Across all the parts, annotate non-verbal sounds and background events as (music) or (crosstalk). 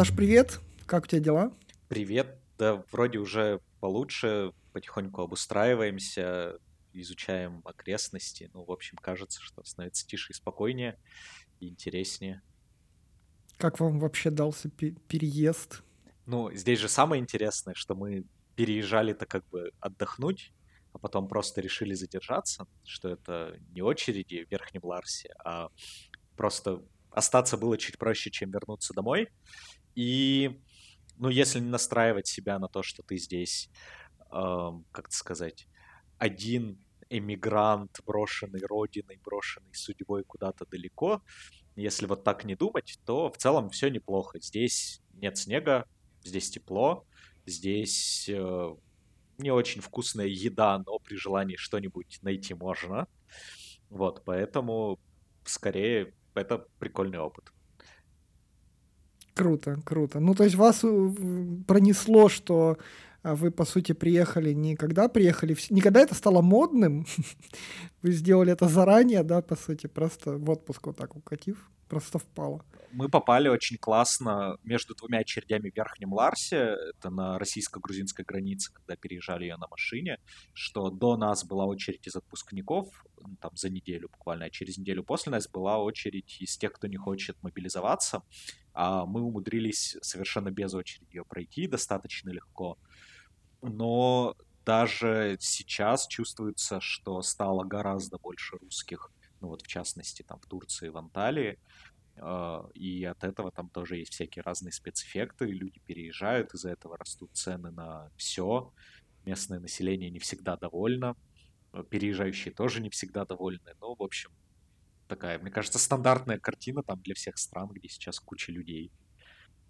Саш, привет. Как у тебя дела? Привет. Да, вроде уже получше, потихоньку обустраиваемся, изучаем окрестности. Ну, в общем, кажется, что становится тише и спокойнее, и интереснее. Как вам вообще дался переезд? Ну, здесь же самое интересное, что мы переезжали-то как бы отдохнуть, а потом просто решили задержаться, что это не очереди в Верхнем Ларсе, а просто остаться было чуть проще, чем вернуться домой. И, ну, если настраивать себя на то, что ты здесь, э, как это сказать, один эмигрант, брошенный родиной, брошенный судьбой куда-то далеко, если вот так не думать, то в целом все неплохо. Здесь нет снега, здесь тепло, здесь э, не очень вкусная еда, но при желании что-нибудь найти можно. Вот, поэтому скорее это прикольный опыт. Круто, круто. Ну, то есть вас э, пронесло, что а, вы, по сути, приехали не когда приехали, не когда это стало модным, (laughs) вы сделали это заранее, да, по сути, просто в отпуск вот так укатив, просто впало мы попали очень классно между двумя очередями в Верхнем Ларсе, это на российско-грузинской границе, когда переезжали ее на машине, что до нас была очередь из отпускников, ну, там за неделю буквально, а через неделю после нас была очередь из тех, кто не хочет мобилизоваться, а мы умудрились совершенно без очереди ее пройти достаточно легко. Но даже сейчас чувствуется, что стало гораздо больше русских, ну вот в частности там в Турции, в Анталии, а, и от этого там тоже есть всякие разные спецэффекты, люди переезжают, из-за этого растут цены на все, местное население не всегда довольно, а, переезжающие тоже не всегда довольны, ну, в общем, такая, мне кажется, стандартная картина там для всех стран, где сейчас куча людей.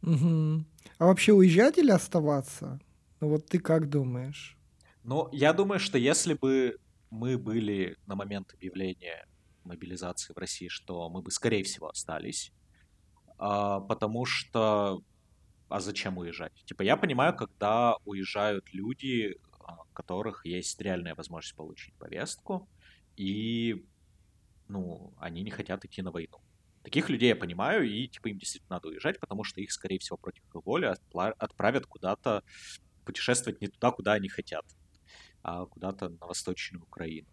Угу. А вообще уезжать или оставаться? Ну вот ты как думаешь? Ну, я думаю, что если бы мы были на момент объявления мобилизации в России, что мы бы, скорее всего, остались, а, потому что а зачем уезжать? Типа, я понимаю, когда уезжают люди, а, у которых есть реальная возможность получить повестку, и, ну, они не хотят идти на войну. Таких людей я понимаю, и, типа, им действительно надо уезжать, потому что их, скорее всего, против их воли отправят куда-то путешествовать не туда, куда они хотят, а куда-то на Восточную Украину.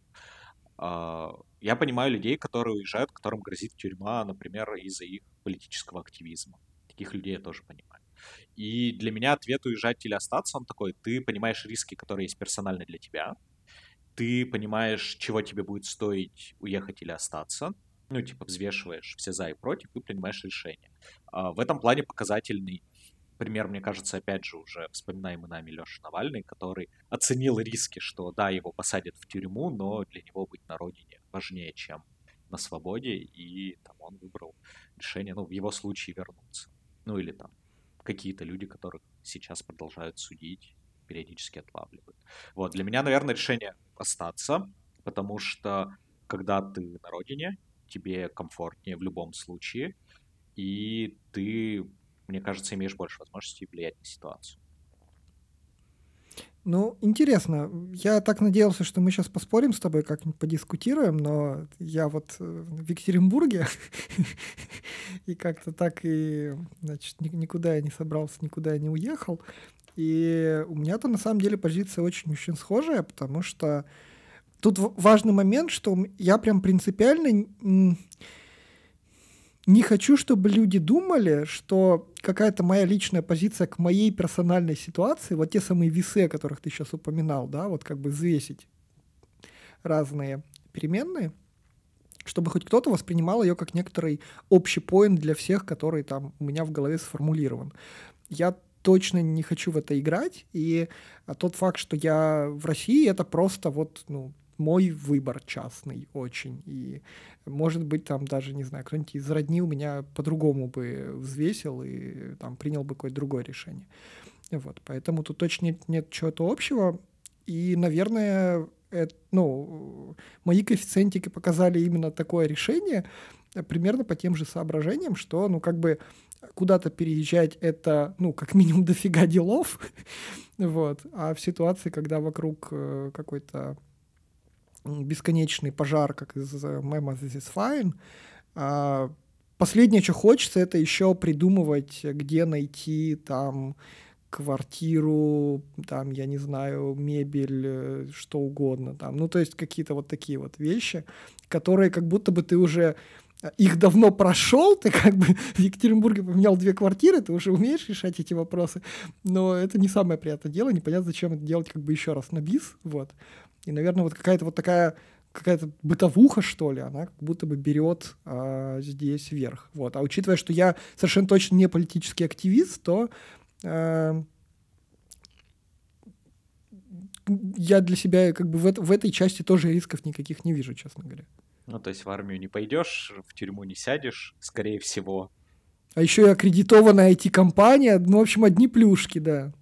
А, я понимаю людей, которые уезжают, которым грозит тюрьма, например, из-за их политического активизма. Таких людей я тоже понимаю. И для меня ответ уезжать или остаться, он такой, ты понимаешь риски, которые есть персонально для тебя, ты понимаешь, чего тебе будет стоить уехать или остаться, ну, типа, взвешиваешь все за и против и принимаешь решение. А, в этом плане показательный пример, мне кажется, опять же, уже вспоминаемый нами Леша Навальный, который оценил риски, что да, его посадят в тюрьму, но для него быть на родине важнее, чем на свободе, и там он выбрал решение, ну, в его случае вернуться. Ну, или там какие-то люди, которых сейчас продолжают судить, периодически отлавливают. Вот, для меня, наверное, решение остаться, потому что когда ты на родине, тебе комфортнее в любом случае, и ты мне кажется, имеешь больше возможностей влиять на ситуацию. Ну, интересно. Я так надеялся, что мы сейчас поспорим с тобой, как-нибудь подискутируем, но я вот э, в Екатеринбурге, (laughs) и как-то так и, значит, никуда я не собрался, никуда я не уехал. И у меня-то на самом деле позиция очень-очень схожая, потому что тут важный момент, что я прям принципиально не хочу, чтобы люди думали, что какая-то моя личная позиция к моей персональной ситуации, вот те самые весы, о которых ты сейчас упоминал, да, вот как бы взвесить разные переменные, чтобы хоть кто-то воспринимал ее как некоторый общий поинт для всех, который там у меня в голове сформулирован. Я точно не хочу в это играть, и тот факт, что я в России, это просто вот, ну, мой выбор частный очень. И, может быть, там даже, не знаю, кто-нибудь из родни у меня по-другому бы взвесил и там принял бы какое-то другое решение. Вот, поэтому тут точно нет, нет чего-то общего. И, наверное, это, ну, мои коэффициентики показали именно такое решение, примерно по тем же соображениям, что, ну, как бы куда-то переезжать это, ну, как минимум (laughs) дофига делов, вот, а в ситуации, когда вокруг э, какой-то бесконечный пожар, как из э, мема This is Fine, а, последнее, что хочется, это еще придумывать, где найти там квартиру, там, я не знаю, мебель, э, что угодно там. Ну, то есть какие-то вот такие вот вещи, которые как будто бы ты уже э, их давно прошел, ты как бы в Екатеринбурге поменял две квартиры, ты уже умеешь решать эти вопросы, но это не самое приятное дело, непонятно, зачем это делать как бы еще раз на бис, вот. И, наверное, вот какая-то вот такая какая-то бытовуха, что ли, она как будто бы берет а, здесь вверх. Вот. А учитывая, что я совершенно точно не политический активист, то а, я для себя как бы в, это, в этой части тоже рисков никаких не вижу, честно говоря. Ну, то есть в армию не пойдешь, в тюрьму не сядешь, скорее всего. А еще и аккредитованная IT-компания, ну, в общем, одни плюшки, да.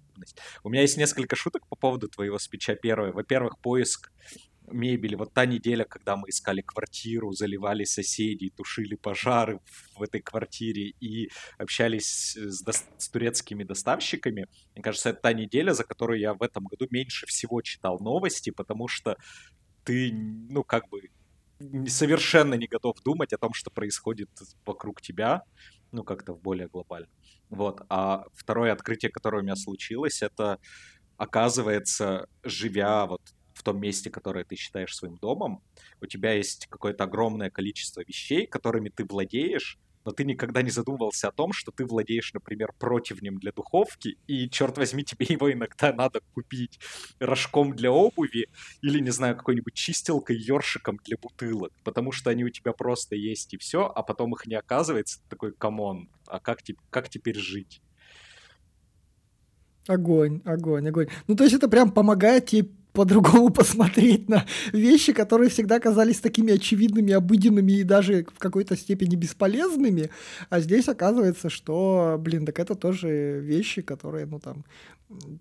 У меня есть несколько шуток по поводу твоего спича. Первое. Во-первых, поиск мебели. Вот та неделя, когда мы искали квартиру, заливали соседей, тушили пожары в этой квартире и общались с, до... с турецкими доставщиками, мне кажется, это та неделя, за которую я в этом году меньше всего читал новости, потому что ты, ну, как бы совершенно не готов думать о том, что происходит вокруг тебя, ну, как-то в более глобально. Вот. А второе открытие, которое у меня случилось, это, оказывается, живя вот в том месте, которое ты считаешь своим домом, у тебя есть какое-то огромное количество вещей, которыми ты владеешь, но ты никогда не задумывался о том, что ты владеешь, например, противнем для духовки, и, черт возьми, тебе (laughs) его иногда надо купить рожком для обуви или, не знаю, какой-нибудь чистилкой, ёршиком для бутылок, потому что они у тебя просто есть и все, а потом их не оказывается, ты такой, come on, а как, как теперь жить? Огонь, огонь, огонь. Ну, то есть это прям помогает тебе по-другому (laughs) посмотреть на вещи, которые всегда казались такими очевидными, обыденными и даже в какой-то степени бесполезными, а здесь оказывается, что, блин, так это тоже вещи, которые, ну, там,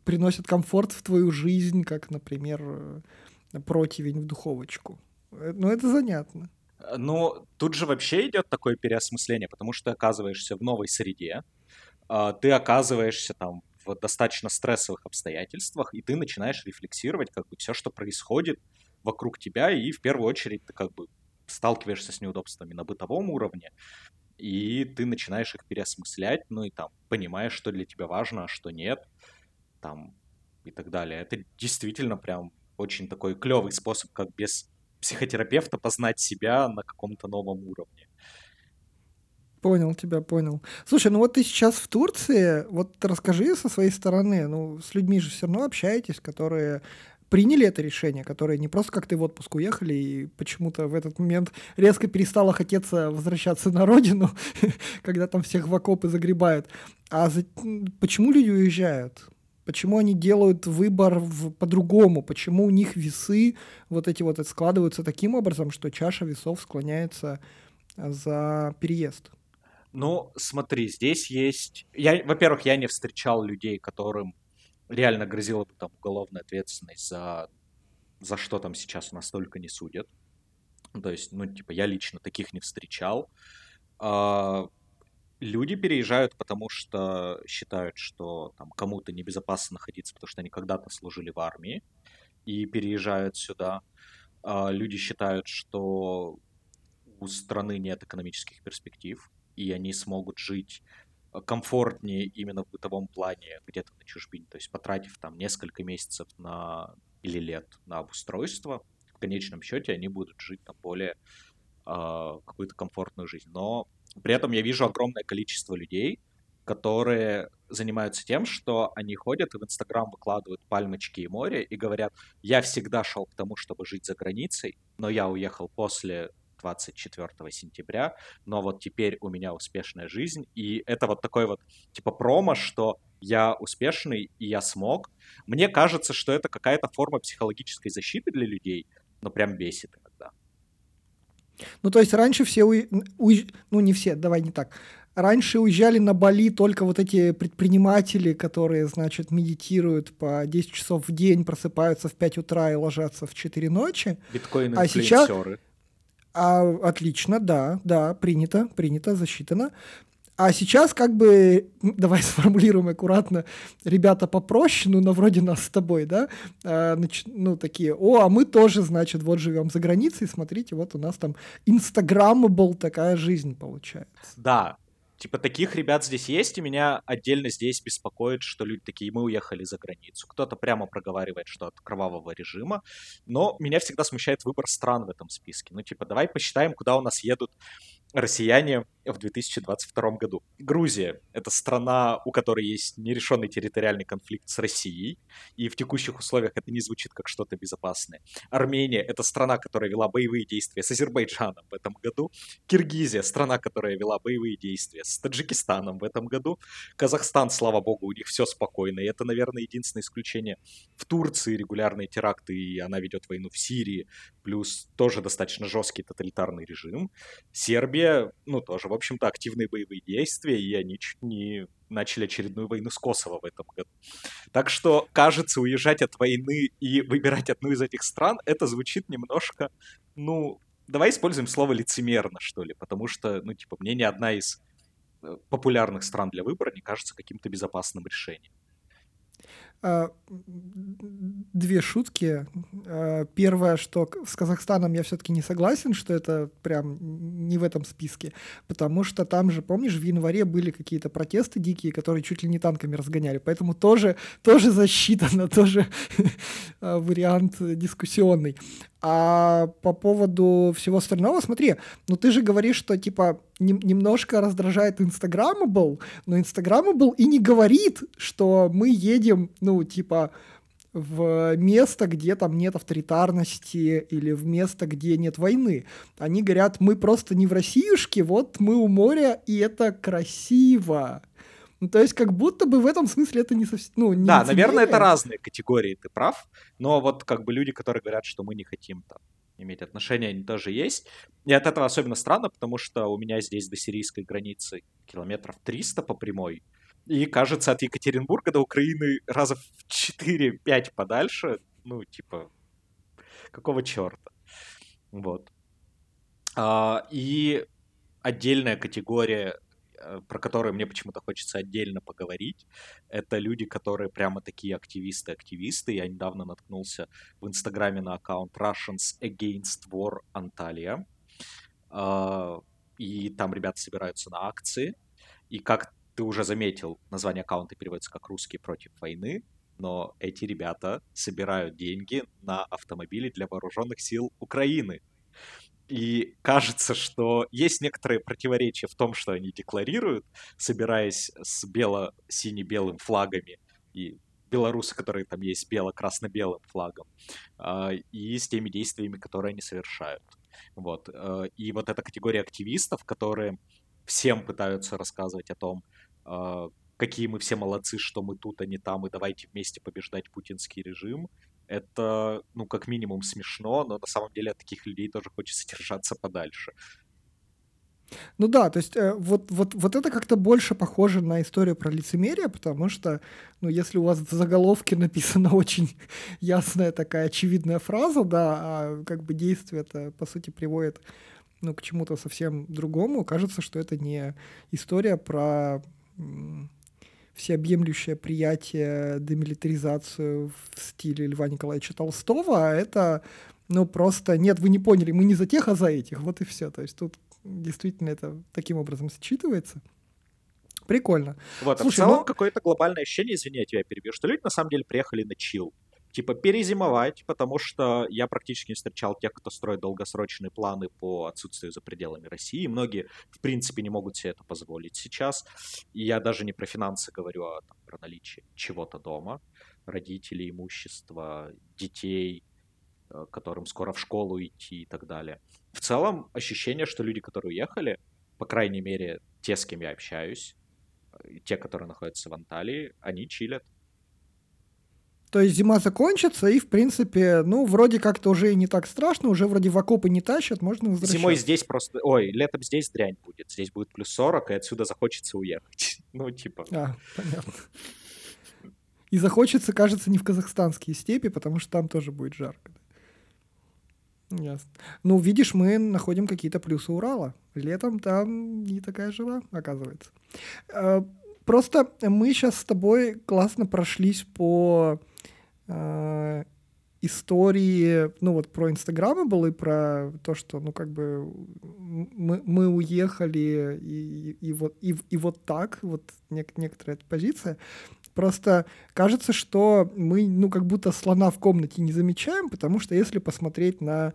приносят комфорт в твою жизнь, как, например, противень в духовочку. Э, ну, это занятно. Ну, тут же вообще идет такое переосмысление, потому что ты оказываешься в новой среде, а, ты оказываешься там в достаточно стрессовых обстоятельствах, и ты начинаешь рефлексировать как бы все, что происходит вокруг тебя, и в первую очередь ты как бы сталкиваешься с неудобствами на бытовом уровне, и ты начинаешь их переосмыслять, ну и там понимаешь, что для тебя важно, а что нет, там и так далее. Это действительно прям очень такой клевый способ, как без психотерапевта познать себя на каком-то новом уровне. Понял тебя, понял. Слушай, ну вот ты сейчас в Турции, вот расскажи со своей стороны, ну с людьми же все равно общаетесь, которые приняли это решение, которые не просто как ты в отпуск уехали и почему-то в этот момент резко перестало хотеться возвращаться на родину, (laughs) когда там всех в окопы загребают. А за... почему люди уезжают? Почему они делают выбор в... по-другому? Почему у них весы вот эти вот складываются таким образом, что чаша весов склоняется за переезд? Ну, смотри, здесь есть... Я, во-первых, я не встречал людей, которым реально грозила бы там уголовная ответственность за, за что там сейчас настолько не судят. То есть, ну, типа, я лично таких не встречал. А, люди переезжают, потому что считают, что там кому-то небезопасно находиться, потому что они когда-то служили в армии и переезжают сюда. А, люди считают, что у страны нет экономических перспектив, и они смогут жить э, комфортнее именно в бытовом плане где-то на чужбине, то есть потратив там несколько месяцев на или лет на обустройство, в конечном счете они будут жить там более э, какую-то комфортную жизнь. Но при этом я вижу огромное количество людей, которые занимаются тем, что они ходят и в Инстаграм выкладывают пальмочки и море и говорят, я всегда шел к тому, чтобы жить за границей, но я уехал после 24 сентября, но вот теперь у меня успешная жизнь, и это вот такой вот типа промо, что я успешный и я смог. Мне кажется, что это какая-то форма психологической защиты для людей, но прям бесит иногда. Ну, то есть раньше все, у... уезж... ну не все, давай не так. Раньше уезжали на Бали только вот эти предприниматели, которые, значит, медитируют по 10 часов в день, просыпаются в 5 утра и ложатся в 4 ночи. Биткоины а сейчас, а, отлично, да, да, принято, принято, засчитано. А сейчас как бы, давай (laughs) сформулируем аккуратно, ребята попроще, ну, на вроде нас с тобой, да, а, нач, ну, такие, о, а мы тоже, значит, вот живем за границей, смотрите, вот у нас там инстаграммабл такая жизнь получается. Да, Типа таких ребят здесь есть, и меня отдельно здесь беспокоит, что люди такие, мы уехали за границу. Кто-то прямо проговаривает, что от кровавого режима, но меня всегда смущает выбор стран в этом списке. Ну типа давай посчитаем, куда у нас едут россияне в 2022 году. Грузия — это страна, у которой есть нерешенный территориальный конфликт с Россией, и в текущих условиях это не звучит как что-то безопасное. Армения — это страна, которая вела боевые действия с Азербайджаном в этом году. Киргизия — страна, которая вела боевые действия с Таджикистаном в этом году. Казахстан, слава богу, у них все спокойно, и это, наверное, единственное исключение. В Турции регулярные теракты, и она ведет войну в Сирии, плюс тоже достаточно жесткий тоталитарный режим. Сербия, ну, тоже, в общем-то, активные боевые действия, и они чуть не начали очередную войну с Косово в этом году. Так что, кажется, уезжать от войны и выбирать одну из этих стран, это звучит немножко, ну, давай используем слово лицемерно, что ли, потому что, ну, типа, мне ни одна из э, популярных стран для выбора не кажется каким-то безопасным решением. А, две шутки. А, первое, что с Казахстаном я все-таки не согласен, что это прям не в этом списке, потому что там же, помнишь, в январе были какие-то протесты дикие, которые чуть ли не танками разгоняли, поэтому тоже, тоже засчитано, (laughs) тоже а, вариант дискуссионный. А по поводу всего остального, смотри, ну ты же говоришь, что типа нем- немножко раздражает Instagramable, но Instagramable и не говорит, что мы едем, ну, типа, в место, где там нет авторитарности или в место, где нет войны. Они говорят, мы просто не в Россиюшке, вот мы у моря, и это красиво. Ну, то есть, как будто бы в этом смысле это не совсем... Ну, не да, наверное, это разные категории, ты прав. Но вот как бы люди, которые говорят, что мы не хотим там иметь отношения, они тоже есть. И от этого особенно странно, потому что у меня здесь до сирийской границы километров 300 по прямой. И, кажется, от Екатеринбурга до Украины раза в 4-5 подальше. Ну, типа, какого черта? Вот. А, и отдельная категория про которые мне почему-то хочется отдельно поговорить, это люди, которые прямо такие активисты-активисты. Я недавно наткнулся в Инстаграме на аккаунт Russians Against War Antalya. А, и там ребята собираются на акции. И как ты уже заметил, название аккаунта переводится как «Русские против войны», но эти ребята собирают деньги на автомобили для вооруженных сил Украины. И кажется, что есть некоторые противоречия в том, что они декларируют, собираясь с бело-сине-белым флагами и белорусы, которые там есть бело-красно-белым флагом, а, и с теми действиями, которые они совершают. Вот. Э, и вот эта категория активистов, которые всем пытаются рассказывать о том, а, какие мы все молодцы, что мы тут, а не там, и давайте вместе побеждать путинский режим, это, ну, как минимум смешно, но на самом деле от таких людей тоже хочется держаться подальше. Ну да, то есть э, вот, вот, вот это как-то больше похоже на историю про лицемерие, потому что, ну, если у вас в заголовке написана (laughs) очень ясная такая очевидная фраза, да, а как бы действие это, по сути, приводит ну, к чему-то совсем другому, кажется, что это не история про всеобъемлющее приятие, демилитаризацию в стиле Льва Николаевича Толстого, а это, ну, просто, нет, вы не поняли, мы не за тех, а за этих, вот и все. То есть тут действительно это таким образом считывается. Прикольно. Вот, Слушай, а в целом ну... какое-то глобальное ощущение, извини, я тебя перебью, что люди на самом деле приехали на чил типа перезимовать, потому что я практически не встречал тех, кто строит долгосрочные планы по отсутствию за пределами России. Многие, в принципе, не могут себе это позволить сейчас. И я даже не про финансы говорю, а там, про наличие чего-то дома, родителей, имущества, детей, э, которым скоро в школу идти и так далее. В целом, ощущение, что люди, которые уехали, по крайней мере, те, с кем я общаюсь, э, те, которые находятся в Анталии, они чилят. То есть зима закончится, и, в принципе, ну, вроде как-то уже и не так страшно, уже вроде в окопы не тащат, можно возвращаться. Зимой здесь просто... Ой, летом здесь дрянь будет. Здесь будет плюс 40, и отсюда захочется уехать. (laughs) Ну, типа... А, понятно. И захочется, кажется, не в казахстанские степи, потому что там тоже будет жарко. Ясно. Ну, видишь, мы находим какие-то плюсы Урала. Летом там не такая жила, оказывается. Э, просто мы сейчас с тобой классно прошлись по э, истории, ну вот про Инстаграмы было и про то, что, ну как бы мы, мы уехали и, и, и вот и, и вот так, вот нек- некоторая эта позиция. Просто кажется, что мы, ну, как будто слона в комнате не замечаем, потому что если посмотреть на,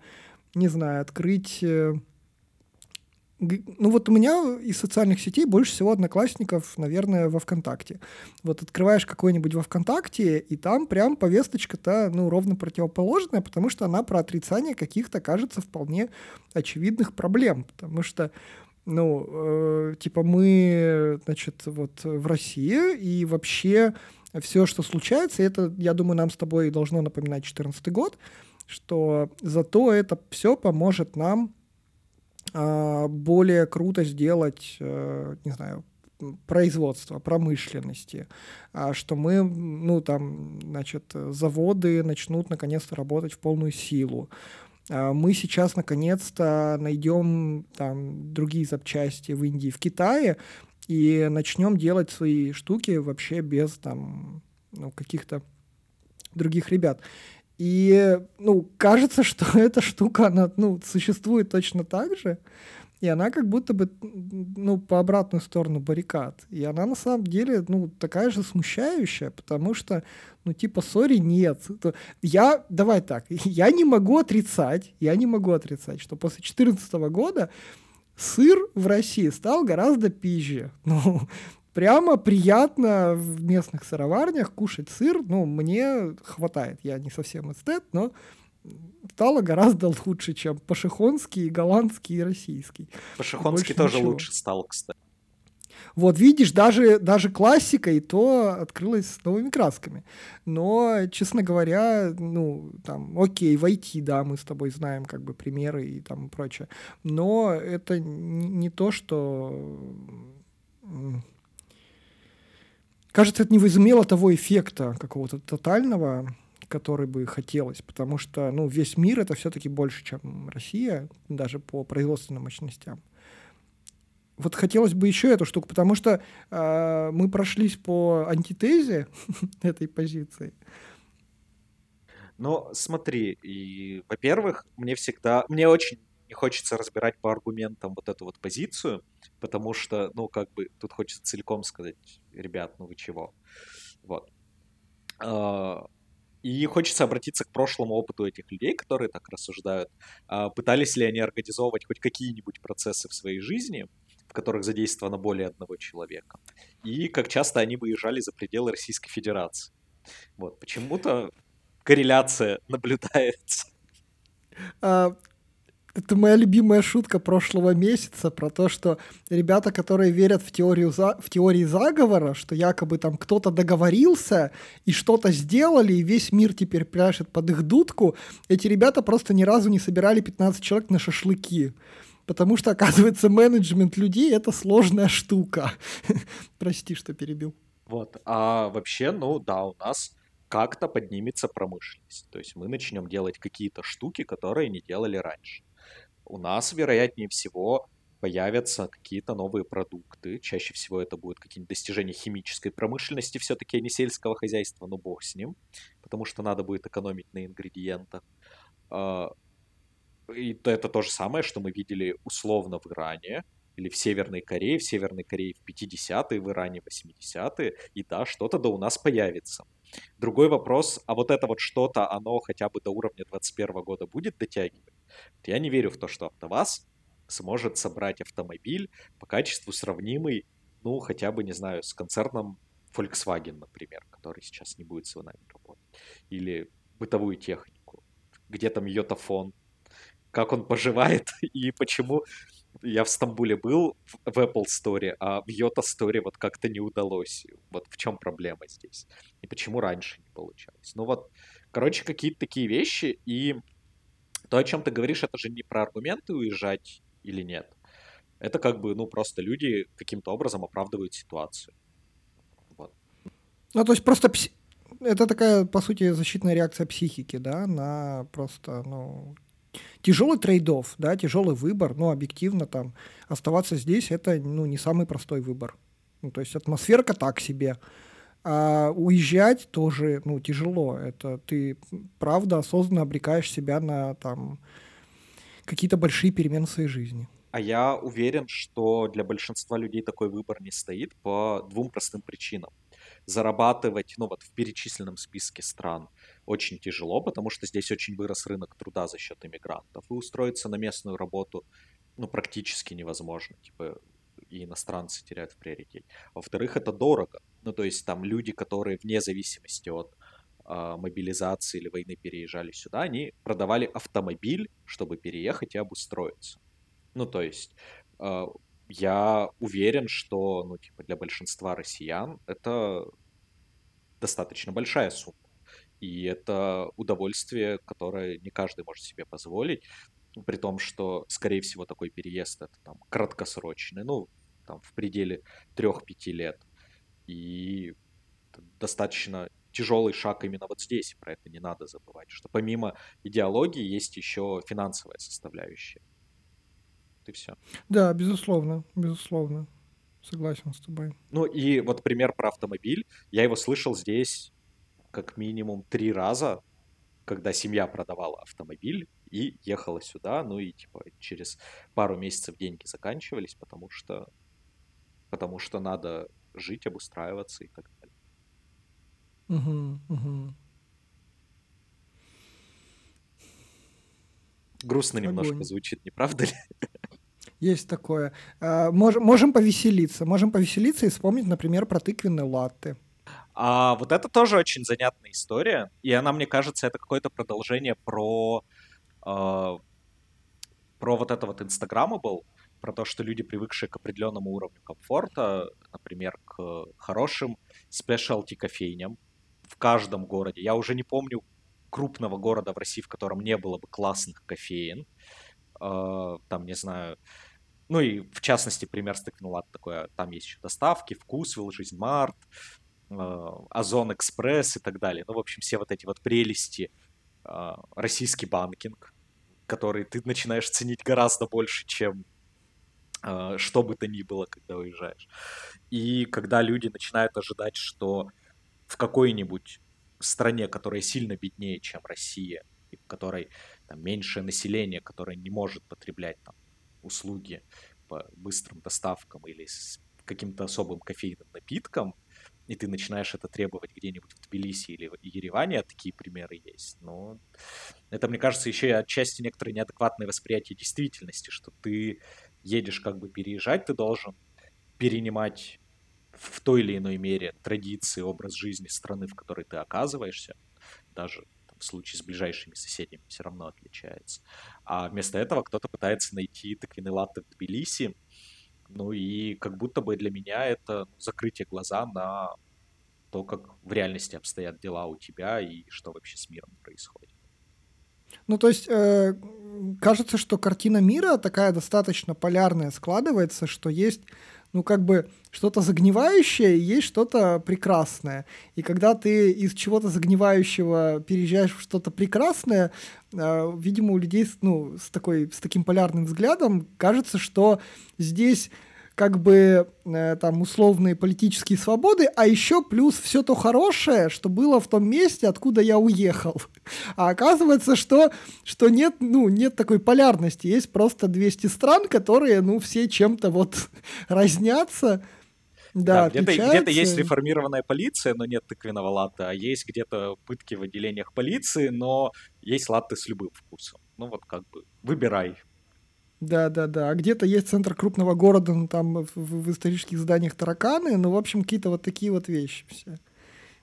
не знаю, открыть... Ну вот у меня из социальных сетей больше всего одноклассников, наверное, во ВКонтакте. Вот открываешь какой-нибудь во ВКонтакте, и там прям повесточка-то, ну, ровно противоположная, потому что она про отрицание каких-то, кажется, вполне очевидных проблем. Потому что ну, э, типа мы, значит, вот в России, и вообще все, что случается, это, я думаю, нам с тобой должно напоминать 2014 год, что зато это все поможет нам более круто сделать, э, не знаю, производства, промышленности, а что мы, ну, там, значит, заводы начнут наконец-то работать в полную силу, а, мы сейчас наконец-то найдем там другие запчасти в Индии, в Китае и начнем делать свои штуки вообще без там ну, каких-то других ребят. И, ну, кажется, что (laughs) эта штука, она, ну, существует точно так же, и она как будто бы, ну, по обратную сторону баррикад. И она на самом деле, ну, такая же смущающая, потому что, ну, типа, сори, нет. Я, давай так, (laughs) я не могу отрицать, я не могу отрицать, что после 2014 года сыр в России стал гораздо пизже. (laughs) Ну, прямо приятно в местных сыроварнях кушать сыр. Ну, мне хватает. Я не совсем эстет, но стало гораздо лучше, чем пашихонский, голландский и российский. Пашихонский тоже ничего. лучше стал, кстати. Вот видишь, даже, даже классика и то открылась с новыми красками. Но, честно говоря, ну, там, окей, войти, да, мы с тобой знаем как бы примеры и там прочее. Но это не то, что... Кажется, это не возымело того эффекта какого-то тотального, который бы хотелось, потому что, ну, весь мир это все-таки больше, чем Россия, даже по производственным мощностям. Вот хотелось бы еще эту штуку, потому что э, мы прошлись по антитезе (laughs) этой позиции. Ну, смотри, и, во-первых, мне всегда, мне очень не хочется разбирать по аргументам вот эту вот позицию, потому что, ну, как бы, тут хочется целиком сказать, ребят, ну вы чего? Вот. А, и хочется обратиться к прошлому опыту этих людей, которые так рассуждают. А, пытались ли они организовывать хоть какие-нибудь процессы в своей жизни, в которых задействовано более одного человека? И как часто они выезжали за пределы Российской Федерации? Вот, почему-то корреляция (laughs) наблюдается. А, это моя любимая шутка прошлого месяца про то, что ребята, которые верят в теорию за... в теории заговора, что якобы там кто-то договорился и что-то сделали, и весь мир теперь пляшет под их дудку, эти ребята просто ни разу не собирали 15 человек на шашлыки. Потому что, оказывается, менеджмент людей — это сложная штука. (laughs) Прости, что перебил. Вот. А вообще, ну да, у нас как-то поднимется промышленность. То есть мы начнем делать какие-то штуки, которые не делали раньше у нас, вероятнее всего, появятся какие-то новые продукты. Чаще всего это будут какие-нибудь достижения химической промышленности, все-таки а не сельского хозяйства, но бог с ним, потому что надо будет экономить на ингредиентах. А, и это то же самое, что мы видели условно в Иране, или в Северной Корее, в Северной Корее в 50-е, в Иране в 80-е, и да, что-то да у нас появится. Другой вопрос, а вот это вот что-то, оно хотя бы до уровня 21 года будет дотягивать? Я не верю в то, что АвтоВАЗ сможет собрать автомобиль по качеству сравнимый, ну, хотя бы, не знаю, с концерном Volkswagen, например, который сейчас не будет с нами работать. Или бытовую технику. Где там йотафон, как он поживает (laughs) и почему я в Стамбуле был в Apple Store, а в Yota Store вот как-то не удалось. Вот в чем проблема здесь? И почему раньше не получалось? Ну вот, короче, какие-то такие вещи. И то, о чем ты говоришь, это же не про аргументы уезжать или нет. Это как бы, ну, просто люди каким-то образом оправдывают ситуацию. Вот. Ну, то есть просто пси... это такая, по сути, защитная реакция психики, да, на просто, ну, тяжелый трейдов, да, тяжелый выбор, но объективно там оставаться здесь это ну, не самый простой выбор. Ну, то есть атмосферка так себе. А уезжать тоже ну, тяжело. Это ты, правда, осознанно обрекаешь себя на там, какие-то большие перемены в своей жизни. А я уверен, что для большинства людей такой выбор не стоит по двум простым причинам. Зарабатывать, ну вот в перечисленном списке стран очень тяжело, потому что здесь очень вырос рынок труда за счет иммигрантов. И устроиться на местную работу, ну, практически невозможно. Типа, и иностранцы теряют в приоритете. Во-вторых, это дорого. Ну, то есть там люди, которые вне зависимости от э, мобилизации или войны переезжали сюда, они продавали автомобиль, чтобы переехать и обустроиться. Ну, то есть э, я уверен, что, ну, типа, для большинства россиян это достаточно большая сумма. И это удовольствие, которое не каждый может себе позволить. При том, что, скорее всего, такой переезд это там краткосрочный, ну, там в пределе 3-5 лет. И достаточно тяжелый шаг именно вот здесь, про это не надо забывать, что помимо идеологии есть еще финансовая составляющая. Ты все. Да, безусловно, безусловно. Согласен с тобой. Ну и вот пример про автомобиль. Я его слышал здесь как минимум три раза, когда семья продавала автомобиль и ехала сюда, ну и типа через пару месяцев деньги заканчивались, потому что потому что надо жить, обустраиваться и так далее. Угу, угу. Грустно Огонь. немножко звучит, не правда ли? Есть такое. А, можем, можем повеселиться. Можем повеселиться и вспомнить, например, про тыквенные латты. А вот это тоже очень занятная история. И она, мне кажется, это какое-то продолжение про, э, про вот это вот Инстаграма был про то, что люди, привыкшие к определенному уровню комфорта, например, к хорошим спешлти кофейням в каждом городе. Я уже не помню крупного города в России, в котором не было бы классных кофеин. Э, там, не знаю, ну и в частности, пример стыкнула такое, там есть еще доставки, Вкусвилл, Жизнь Март, э, Озон Экспресс и так далее. Ну, в общем, все вот эти вот прелести российский банкинг, который ты начинаешь ценить гораздо больше, чем а, что бы то ни было, когда уезжаешь. И когда люди начинают ожидать, что в какой-нибудь стране, которая сильно беднее, чем Россия, и в которой там, меньшее население, которое не может потреблять там, услуги по быстрым доставкам или с каким-то особым кофейным напитком, и ты начинаешь это требовать где-нибудь в Тбилиси или в Ереване, а такие примеры есть. Но это, мне кажется, еще и отчасти некоторое неадекватное восприятие действительности, что ты едешь как бы переезжать, ты должен перенимать в той или иной мере традиции, образ жизни страны, в которой ты оказываешься, даже в случае с ближайшими соседями все равно отличается. А вместо этого кто-то пытается найти тыквенный латте в Тбилиси, ну и как будто бы для меня это закрытие глаза на то, как в реальности обстоят дела у тебя и что вообще с миром происходит. Ну, то есть, э, кажется, что картина мира такая достаточно полярная складывается, что есть, ну, как бы что-то загнивающее и есть что-то прекрасное. И когда ты из чего-то загнивающего переезжаешь в что-то прекрасное, э, видимо, у людей, ну, с, такой, с таким полярным взглядом кажется, что здесь как бы э, там условные политические свободы, а еще плюс все то хорошее, что было в том месте, откуда я уехал. (laughs) А оказывается, что, что нет, ну, нет такой полярности. Есть просто 200 стран, которые, ну, все чем-то вот (laughs) разнятся. Да, да где-то, где-то есть реформированная полиция, но нет тыквенного латта, а есть где-то пытки в отделениях полиции, но есть латты с любым вкусом. Ну вот как бы выбирай, да, да, да. А где-то есть центр крупного города, ну, там в, в исторических зданиях тараканы, ну, в общем, какие-то вот такие вот вещи все.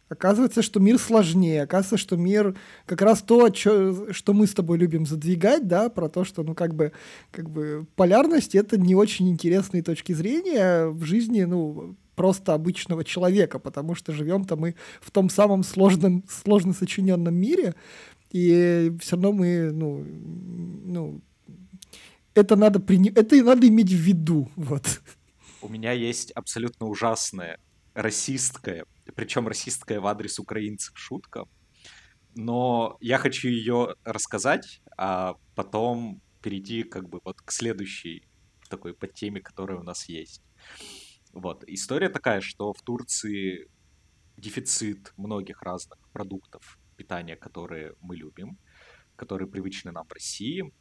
Оказывается, что мир сложнее. Оказывается, что мир как раз то, чё, что мы с тобой любим задвигать, да, про то, что, ну, как бы, как бы полярность — это не очень интересные точки зрения в жизни, ну, просто обычного человека, потому что живем-то мы в том самом сложном, сложно сочиненном мире, и все равно мы, ну, ну, это надо, прини... это надо иметь в виду. Вот. У меня есть абсолютно ужасная расистская, причем расистская в адрес украинцев шутка. но я хочу ее рассказать, а потом перейти как бы вот к следующей такой подтеме, которая у нас есть. Вот. История такая, что в Турции дефицит многих разных продуктов питания, которые мы любим, которые привычны нам в России.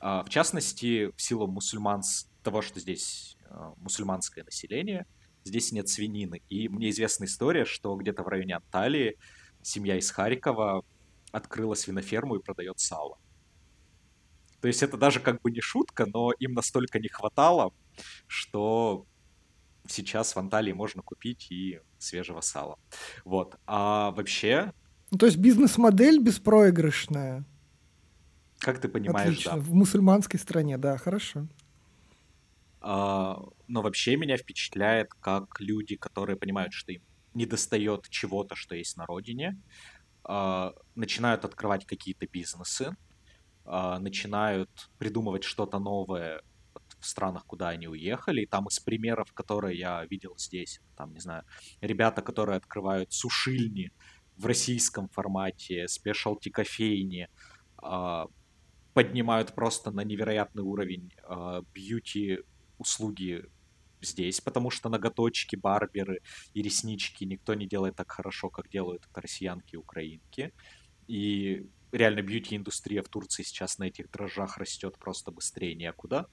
А, в частности, в силу мусульманс... того, что здесь а, мусульманское население, здесь нет свинины. И мне известна история, что где-то в районе Анталии семья из Харькова открыла свиноферму и продает сало. То есть это даже как бы не шутка, но им настолько не хватало, что сейчас в Анталии можно купить и свежего сала. Вот. А вообще... Ну, то есть бизнес-модель беспроигрышная. Как ты понимаешь, Отлично. да. В мусульманской стране, да, хорошо. А, но вообще меня впечатляет, как люди, которые понимают, что им не достает чего-то, что есть на родине, а, начинают открывать какие-то бизнесы, а, начинают придумывать что-то новое в странах, куда они уехали. И там из примеров, которые я видел здесь, там, не знаю, ребята, которые открывают сушильни в российском формате, спешалти кофейни, а, поднимают просто на невероятный уровень бьюти услуги здесь, потому что ноготочки, барберы и реснички никто не делает так хорошо, как делают это россиянки и украинки. И реально бьюти-индустрия в Турции сейчас на этих дрожжах растет просто быстрее некуда.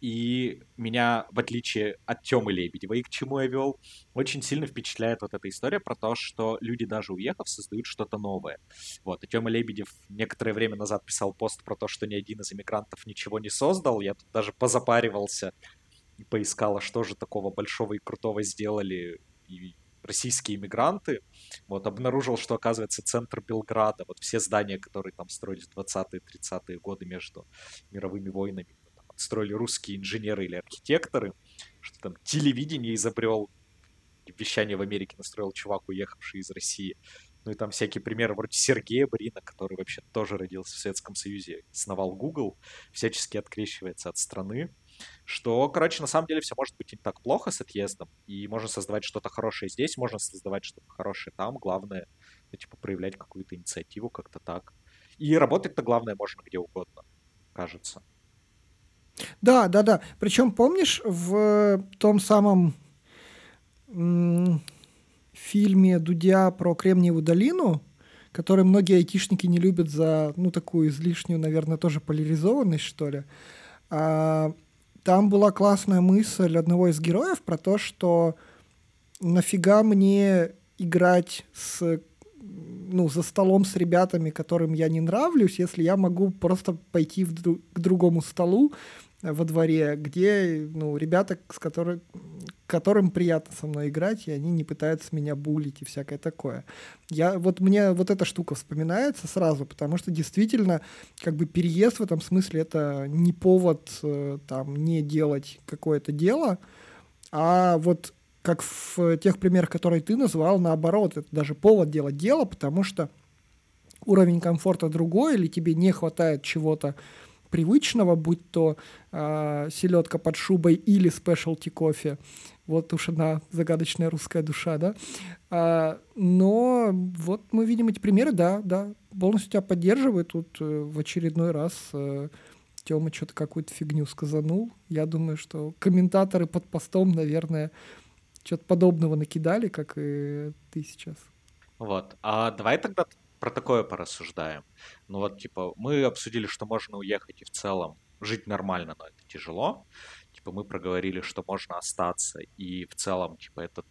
И меня, в отличие от Тёмы Лебедева, и к чему я вел, очень сильно впечатляет вот эта история про то, что люди, даже уехав, создают что-то новое. Вот, и Тёма Лебедев некоторое время назад писал пост про то, что ни один из иммигрантов ничего не создал. Я тут даже позапаривался и поискала, что же такого большого и крутого сделали и российские иммигранты. Вот, обнаружил, что, оказывается, центр Белграда, вот все здания, которые там строились в 20-30-е годы между мировыми войнами, строили русские инженеры или архитекторы, что там телевидение изобрел, вещание в Америке настроил чувак, уехавший из России. Ну и там всякие примеры вроде Сергея Брина, который вообще тоже родился в Советском Союзе, сновал Google, всячески открещивается от страны что, короче, на самом деле все может быть не так плохо с отъездом, и можно создавать что-то хорошее здесь, можно создавать что-то хорошее там, главное, ну, типа, проявлять какую-то инициативу как-то так. И работать-то, главное, можно где угодно, кажется. Да, да, да. Причем, помнишь, в том самом фильме Дудя про Кремниевую долину, который многие айтишники не любят за, ну, такую излишнюю, наверное, тоже поляризованность, что ли, а, там была классная мысль одного из героев про то, что нафига мне играть с ну, за столом с ребятами, которым я не нравлюсь, если я могу просто пойти в, к другому столу во дворе, где, ну, ребята, с которыми, которым приятно со мной играть, и они не пытаются меня булить и всякое такое. Я, вот мне вот эта штука вспоминается сразу, потому что действительно, как бы переезд в этом смысле это не повод э, там не делать какое-то дело, а вот как в тех примерах, которые ты назвал, наоборот, это даже повод делать дело, потому что уровень комфорта другой, или тебе не хватает чего-то привычного, будь то э, селедка под шубой или спешлти кофе, вот уж одна загадочная русская душа, да. А, но вот мы видим эти примеры, да, да, полностью тебя поддерживают. Тут э, в очередной раз э, Тёма что-то какую-то фигню сказанул. Я думаю, что комментаторы под постом, наверное, что-то подобного накидали, как и ты сейчас. Вот. А давай тогда про такое порассуждаем. Ну вот, типа, мы обсудили, что можно уехать и в целом жить нормально, но это тяжело типа мы проговорили, что можно остаться, и в целом, типа, это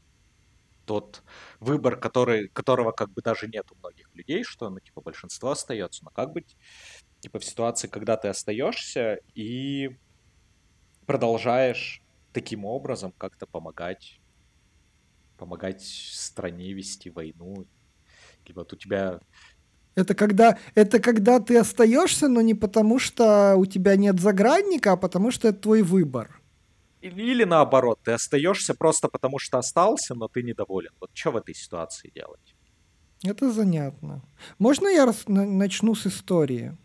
тот выбор, который, которого как бы даже нет у многих людей, что, ну, типа, большинство остается. Но как быть, типа, в ситуации, когда ты остаешься и продолжаешь таким образом как-то помогать, помогать стране вести войну. И вот у тебя это когда, это когда ты остаешься, но не потому, что у тебя нет заградника, а потому что это твой выбор. Или наоборот, ты остаешься просто потому, что остался, но ты недоволен. Вот что в этой ситуации делать? Это занятно. Можно я начну с истории?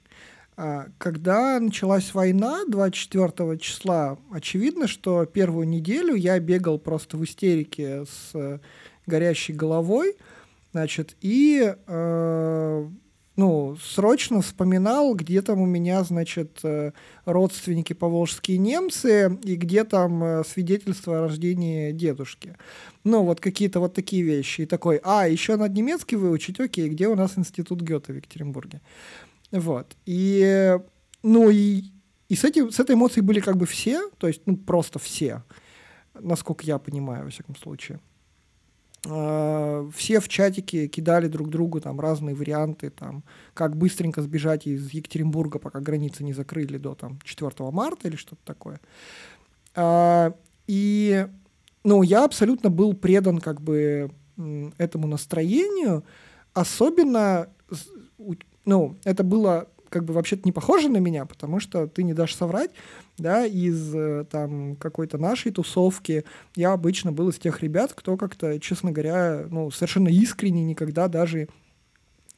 А, когда началась война 24 числа, очевидно, что первую неделю я бегал просто в истерике с горящей головой, значит, и э, ну, срочно вспоминал, где там у меня, значит, э, родственники поволжские немцы и где там э, свидетельство о рождении дедушки. Ну, вот какие-то вот такие вещи. И такой, а, еще надо немецкий выучить, окей, где у нас институт Гёте в Екатеринбурге? Вот. И, ну, и, и с, этим, с этой эмоцией были как бы все, то есть, ну, просто все, насколько я понимаю, во всяком случае. А, все в чатике кидали друг другу там разные варианты, там, как быстренько сбежать из Екатеринбурга, пока границы не закрыли до там, 4 марта или что-то такое. А, и ну, я абсолютно был предан как бы этому настроению, особенно, ну, это было как бы вообще-то не похоже на меня, потому что ты не дашь соврать, да, из э, там какой-то нашей тусовки я обычно был из тех ребят, кто как-то, честно говоря, ну, совершенно искренне никогда даже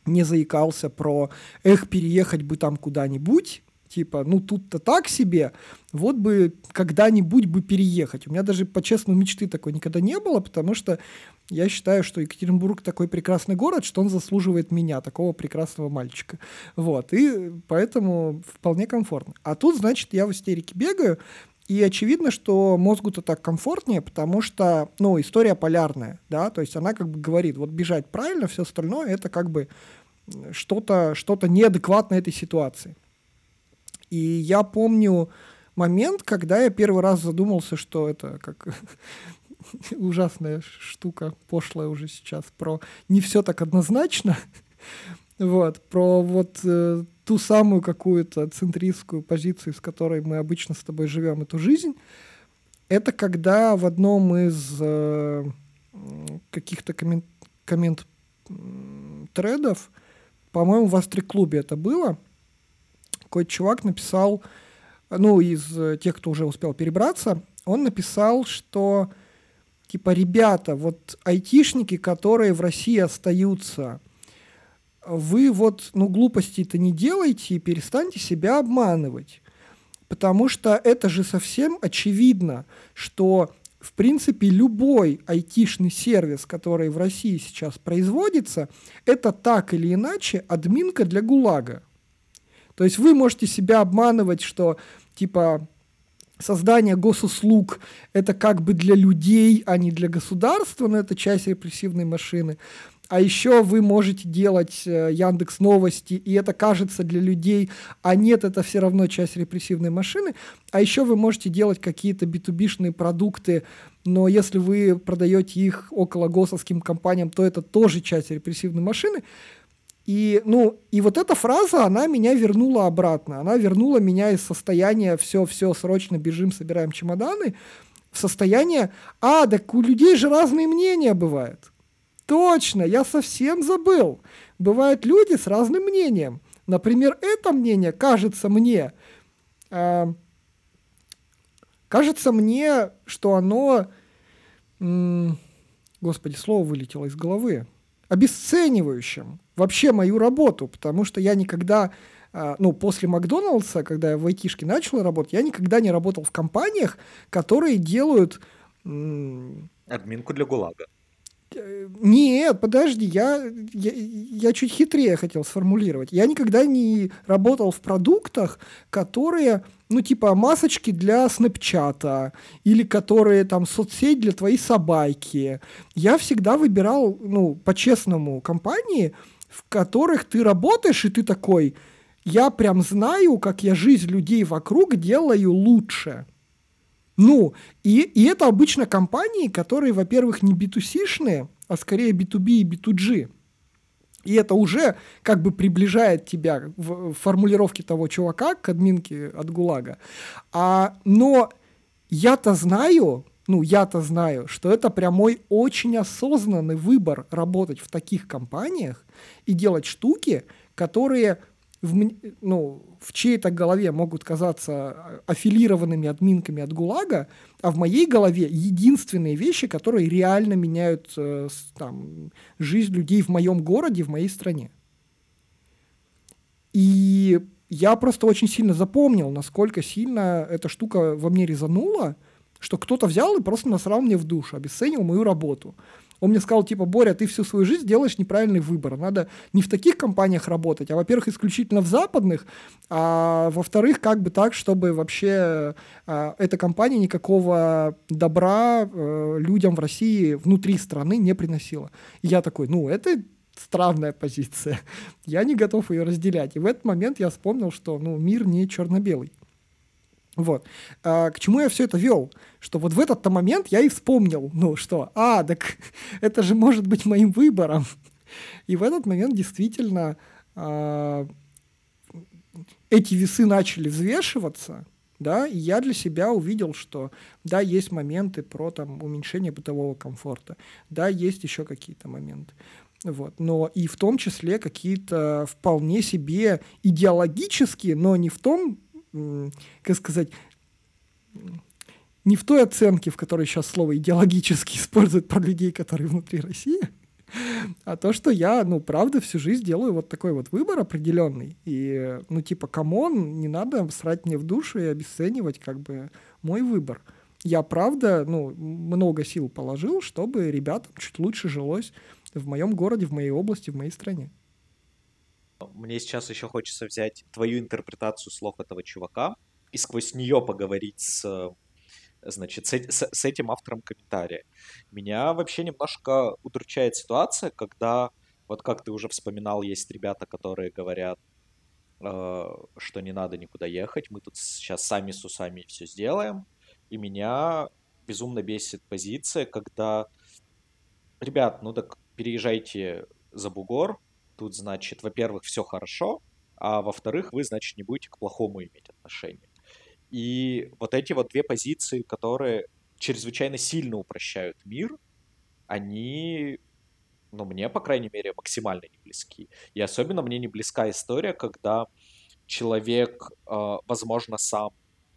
не заикался про «эх, переехать бы там куда-нибудь», типа, ну тут-то так себе, вот бы когда-нибудь бы переехать. У меня даже по-честному мечты такой никогда не было, потому что я считаю, что Екатеринбург такой прекрасный город, что он заслуживает меня, такого прекрасного мальчика. Вот, и поэтому вполне комфортно. А тут, значит, я в истерике бегаю, и очевидно, что мозгу-то так комфортнее, потому что, ну, история полярная, да, то есть она как бы говорит, вот бежать правильно, все остальное это как бы что-то что неадекватно этой ситуации. И я помню момент, когда я первый раз задумался, что это как (laughs) (laughs) ужасная штука, пошлая уже сейчас, про не все так однозначно, (laughs) вот, про вот э, ту самую какую-то центристскую позицию, с которой мы обычно с тобой живем эту жизнь, это когда в одном из э, каких-то коммент, коммент тредов, по-моему, в Астри-клубе это было, какой-то чувак написал, ну, из э, тех, кто уже успел перебраться, он написал, что, типа, ребята, вот айтишники, которые в России остаются, вы вот, ну, глупостей-то не делайте и перестаньте себя обманывать. Потому что это же совсем очевидно, что, в принципе, любой айтишный сервис, который в России сейчас производится, это так или иначе админка для ГУЛАГа. То есть вы можете себя обманывать, что типа создание госуслуг это как бы для людей, а не для государства, но это часть репрессивной машины. А еще вы можете делать э, Яндекс Новости, и это кажется для людей, а нет, это все равно часть репрессивной машины. А еще вы можете делать какие-то B2B-шные продукты, но если вы продаете их около госовским компаниям, то это тоже часть репрессивной машины. И, ну, и вот эта фраза, она меня вернула обратно. Она вернула меня из состояния «все-все, срочно бежим, собираем чемоданы» в состояние «а, так у людей же разные мнения бывают». Точно, я совсем забыл. Бывают люди с разным мнением. Например, это мнение кажется мне, э, кажется мне, что оно, э, господи, слово вылетело из головы, обесценивающим вообще мою работу, потому что я никогда, а, ну, после Макдоналдса, когда я в айтишке начал работать, я никогда не работал в компаниях, которые делают... Админку для ГУЛАГа. Э, нет, подожди, я, я, я чуть хитрее хотел сформулировать. Я никогда не работал в продуктах, которые, ну, типа масочки для снэпчата или которые там соцсеть для твоей собаки. Я всегда выбирал, ну, по-честному, компании, в которых ты работаешь, и ты такой, я прям знаю, как я жизнь людей вокруг делаю лучше. Ну, и, и это обычно компании, которые, во-первых, не B2C-шные, а скорее B2B и B2G. И это уже как бы приближает тебя в формулировке того чувака к админке от ГУЛАГа. А, но я-то знаю, ну, я-то знаю, что это прямой очень осознанный выбор работать в таких компаниях и делать штуки, которые в, ну, в чьей-то голове могут казаться аффилированными админками от ГУЛАГа, а в моей голове единственные вещи, которые реально меняют э, там, жизнь людей в моем городе, в моей стране. И я просто очень сильно запомнил, насколько сильно эта штука во мне резанула, что кто-то взял и просто насрал мне в душу, обесценил мою работу. Он мне сказал, типа, Боря, ты всю свою жизнь делаешь неправильный выбор. Надо не в таких компаниях работать, а, во-первых, исключительно в западных, а во-вторых, как бы так, чтобы вообще а, эта компания никакого добра э, людям в России внутри страны не приносила. И я такой, ну, это странная позиция. Я не готов ее разделять. И в этот момент я вспомнил, что ну, мир не черно-белый. Вот. А, к чему я все это вел? Что вот в этот-то момент я и вспомнил, ну что, а, так (laughs) это же может быть моим выбором. И в этот момент действительно а, эти весы начали взвешиваться, да, и я для себя увидел, что да, есть моменты про там уменьшение бытового комфорта, да, есть еще какие-то моменты. Вот. Но и в том числе какие-то вполне себе идеологические, но не в том, как сказать, не в той оценке, в которой сейчас слово идеологически (laughs) используют про людей, которые внутри России, а то, что я, ну, правда, всю жизнь делаю вот такой вот выбор определенный. И, ну, типа, come on, не надо срать мне в душу и обесценивать, как бы, мой выбор. Я, правда, ну, много сил положил, чтобы ребятам чуть лучше жилось в моем городе, в моей области, в моей стране. Мне сейчас еще хочется взять твою интерпретацию слов этого чувака и сквозь нее поговорить с значит, с, с, с этим автором комментария. Меня вообще немножко удручает ситуация, когда, вот как ты уже вспоминал, есть ребята, которые говорят, э, что не надо никуда ехать, мы тут сейчас сами с усами все сделаем. И меня безумно бесит позиция, когда, ребят, ну так переезжайте за бугор, тут, значит, во-первых, все хорошо, а во-вторых, вы, значит, не будете к плохому иметь отношения. И вот эти вот две позиции, которые чрезвычайно сильно упрощают мир, они, ну, мне, по крайней мере, максимально не близки. И особенно мне не близка история, когда человек, э, возможно, сам,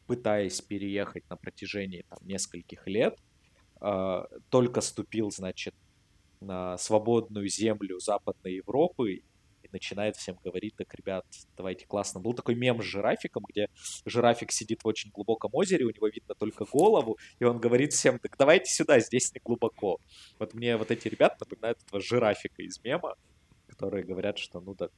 пытаясь переехать на протяжении там, нескольких лет, э, только ступил, значит, на свободную землю Западной Европы начинает всем говорить, так, ребят, давайте классно. Был такой мем с жирафиком, где жирафик сидит в очень глубоком озере, у него видно только голову, и он говорит всем, так давайте сюда, здесь не глубоко. Вот мне вот эти ребята напоминают этого жирафика из мема, которые говорят, что ну так,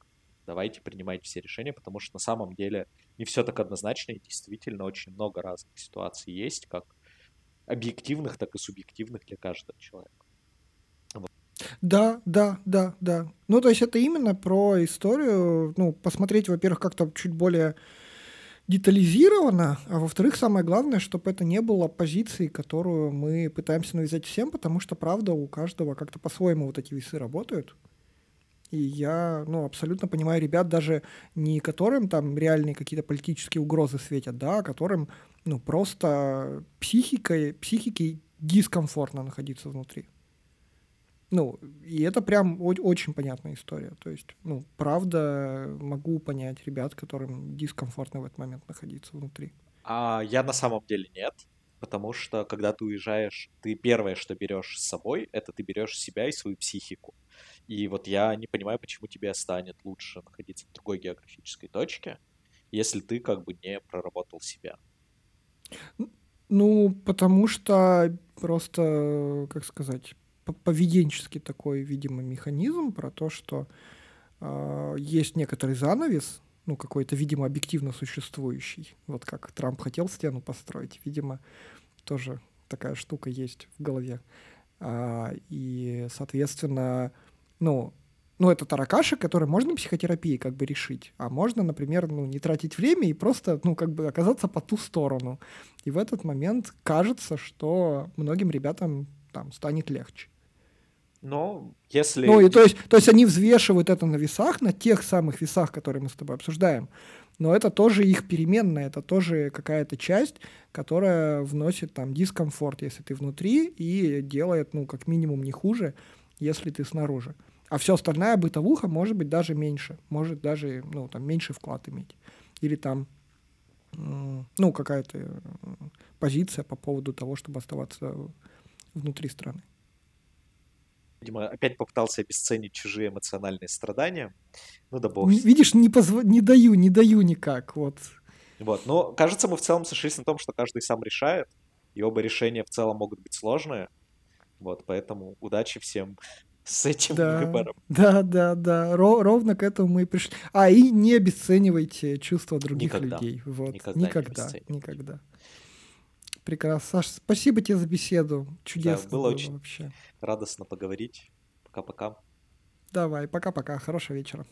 давайте принимайте все решения, потому что на самом деле не все так однозначно, и действительно очень много разных ситуаций есть, как объективных, так и субъективных для каждого человека. Да, да, да, да. Ну, то есть это именно про историю, ну, посмотреть, во-первых, как-то чуть более детализировано, а во-вторых, самое главное, чтобы это не было позицией, которую мы пытаемся навязать всем, потому что, правда, у каждого как-то по-своему вот эти весы работают. И я, ну, абсолютно понимаю ребят, даже не которым там реальные какие-то политические угрозы светят, да, а которым, ну, просто психикой, психикой дискомфортно находиться внутри. Ну, и это прям очень понятная история. То есть, ну, правда, могу понять ребят, которым дискомфортно в этот момент находиться внутри. А я на самом деле нет, потому что когда ты уезжаешь, ты первое, что берешь с собой, это ты берешь себя и свою психику. И вот я не понимаю, почему тебе станет лучше находиться в другой географической точке, если ты как бы не проработал себя. Ну, потому что просто, как сказать, поведенческий такой, видимо, механизм про то, что э, есть некоторый занавес, ну, какой-то, видимо, объективно существующий. Вот как Трамп хотел стену построить, видимо, тоже такая штука есть в голове. А, и, соответственно, ну, ну, это таракаши, которые можно психотерапией как бы решить, а можно, например, ну, не тратить время и просто, ну, как бы оказаться по ту сторону. И в этот момент кажется, что многим ребятам там станет легче. Но если... Ну, и то есть, то есть они взвешивают это на весах, на тех самых весах, которые мы с тобой обсуждаем. Но это тоже их переменная, это тоже какая-то часть, которая вносит там дискомфорт, если ты внутри, и делает, ну, как минимум не хуже, если ты снаружи. А все остальное бытовуха может быть даже меньше, может даже, ну, там, меньше вклад иметь. Или там, ну, какая-то позиция по поводу того, чтобы оставаться внутри страны видимо, опять попытался обесценить чужие эмоциональные страдания. Ну да бог. Видишь, не, позв... не даю, не даю никак, вот. Вот, но кажется, мы в целом сошлись на том, что каждый сам решает, и оба решения в целом могут быть сложные. Вот, поэтому удачи всем (laughs) с этим Да, выбором. да, да, да. Ро- ровно к этому мы и пришли. А, и не обесценивайте чувства других Никогда. людей. Вот. Никогда Никогда, никогда. Прекрасно. Саш, спасибо тебе за беседу. Чудесно было было очень- вообще. Радостно поговорить. Пока-пока. Давай, пока-пока. Хорошего вечера.